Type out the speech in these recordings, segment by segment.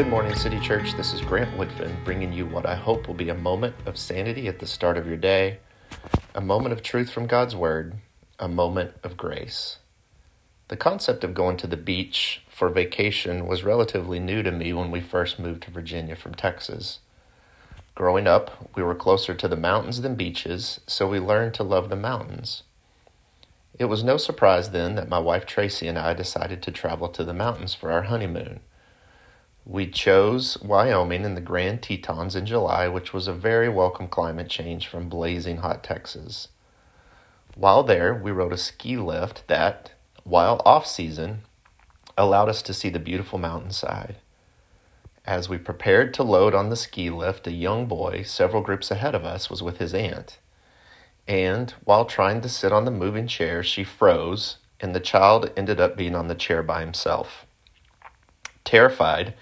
Good morning, City Church. This is Grant Woodfin bringing you what I hope will be a moment of sanity at the start of your day, a moment of truth from God's Word, a moment of grace. The concept of going to the beach for vacation was relatively new to me when we first moved to Virginia from Texas. Growing up, we were closer to the mountains than beaches, so we learned to love the mountains. It was no surprise then that my wife Tracy and I decided to travel to the mountains for our honeymoon. We chose Wyoming and the Grand Tetons in July, which was a very welcome climate change from blazing hot Texas. While there, we rode a ski lift that, while off season, allowed us to see the beautiful mountainside. As we prepared to load on the ski lift, a young boy, several groups ahead of us, was with his aunt. And while trying to sit on the moving chair, she froze, and the child ended up being on the chair by himself. Terrified,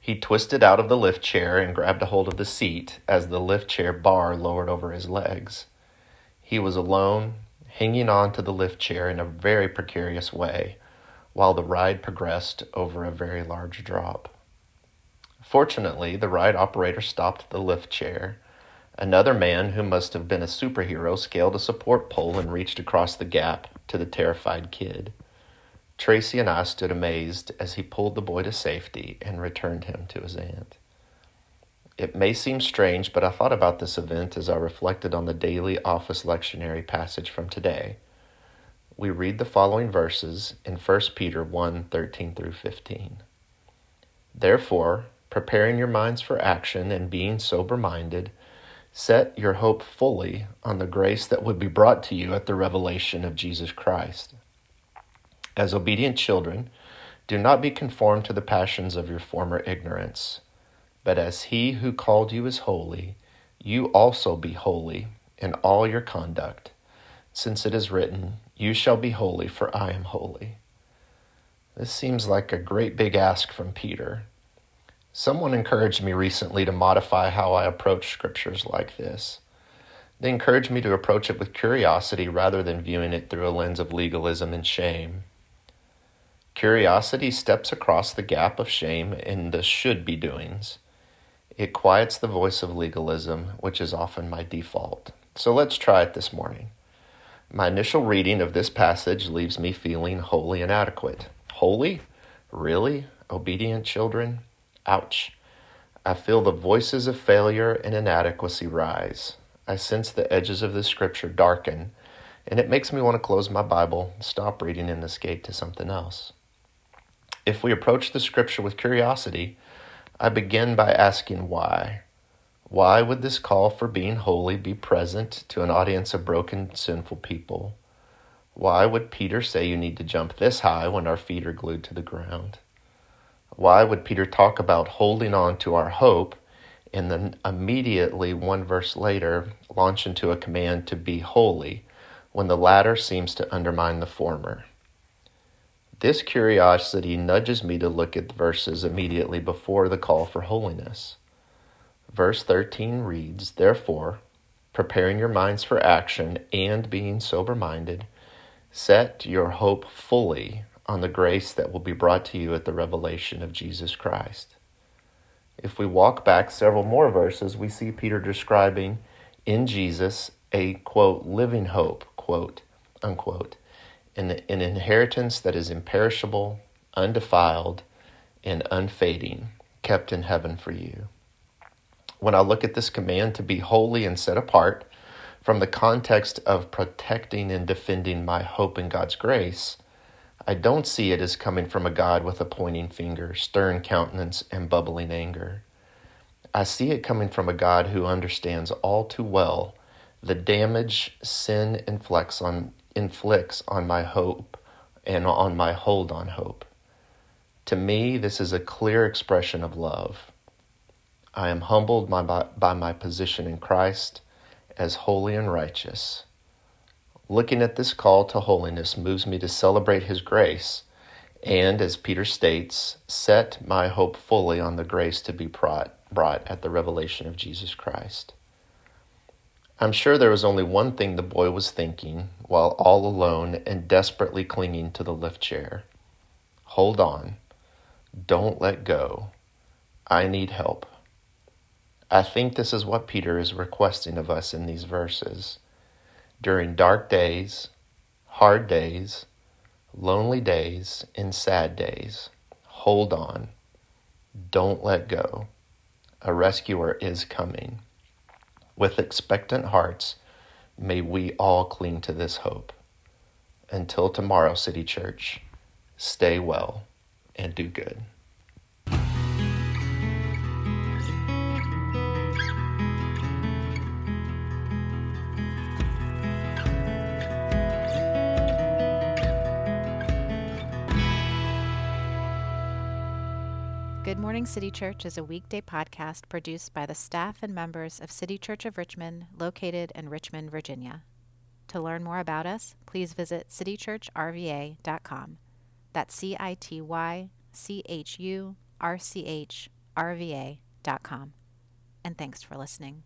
he twisted out of the lift chair and grabbed a hold of the seat as the lift chair bar lowered over his legs. He was alone, hanging on to the lift chair in a very precarious way, while the ride progressed over a very large drop. Fortunately, the ride operator stopped the lift chair. Another man, who must have been a superhero, scaled a support pole and reached across the gap to the terrified kid. Tracy and I stood amazed as he pulled the boy to safety and returned him to his aunt. It may seem strange, but I thought about this event as I reflected on the daily office lectionary passage from today. We read the following verses in 1 Peter 1 13 through 15. Therefore, preparing your minds for action and being sober minded, set your hope fully on the grace that would be brought to you at the revelation of Jesus Christ. As obedient children, do not be conformed to the passions of your former ignorance, but as he who called you is holy, you also be holy in all your conduct, since it is written, You shall be holy, for I am holy. This seems like a great big ask from Peter. Someone encouraged me recently to modify how I approach scriptures like this. They encouraged me to approach it with curiosity rather than viewing it through a lens of legalism and shame. Curiosity steps across the gap of shame in the should be doings. It quiets the voice of legalism, which is often my default. So let's try it this morning. My initial reading of this passage leaves me feeling wholly inadequate. Holy? Really? Obedient children? Ouch. I feel the voices of failure and inadequacy rise. I sense the edges of the scripture darken, and it makes me want to close my Bible, stop reading, and escape to something else. If we approach the scripture with curiosity, I begin by asking why. Why would this call for being holy be present to an audience of broken, sinful people? Why would Peter say you need to jump this high when our feet are glued to the ground? Why would Peter talk about holding on to our hope and then immediately, one verse later, launch into a command to be holy when the latter seems to undermine the former? This curiosity nudges me to look at the verses immediately before the call for holiness. Verse 13 reads, Therefore, preparing your minds for action and being sober minded, set your hope fully on the grace that will be brought to you at the revelation of Jesus Christ. If we walk back several more verses, we see Peter describing in Jesus a quote, living hope, quote, unquote an, an inheritance that is imperishable, undefiled, and unfading, kept in heaven for you. When I look at this command to be holy and set apart from the context of protecting and defending my hope in God's grace, I don't see it as coming from a God with a pointing finger, stern countenance, and bubbling anger. I see it coming from a God who understands all too well the damage sin inflicts on inflicts on my hope and on my hold on hope. To me, this is a clear expression of love. I am humbled by, by my position in Christ as holy and righteous. Looking at this call to holiness moves me to celebrate His grace and, as Peter states, set my hope fully on the grace to be brought, brought at the revelation of Jesus Christ. I'm sure there was only one thing the boy was thinking while all alone and desperately clinging to the lift chair. Hold on. Don't let go. I need help. I think this is what Peter is requesting of us in these verses. During dark days, hard days, lonely days, and sad days, hold on. Don't let go. A rescuer is coming. With expectant hearts, may we all cling to this hope. Until tomorrow, City Church, stay well and do good. Good Morning City Church is a weekday podcast produced by the staff and members of City Church of Richmond, located in Richmond, Virginia. To learn more about us, please visit citychurchrva.com. That's C I T Y C H U R C H R V A.com. And thanks for listening.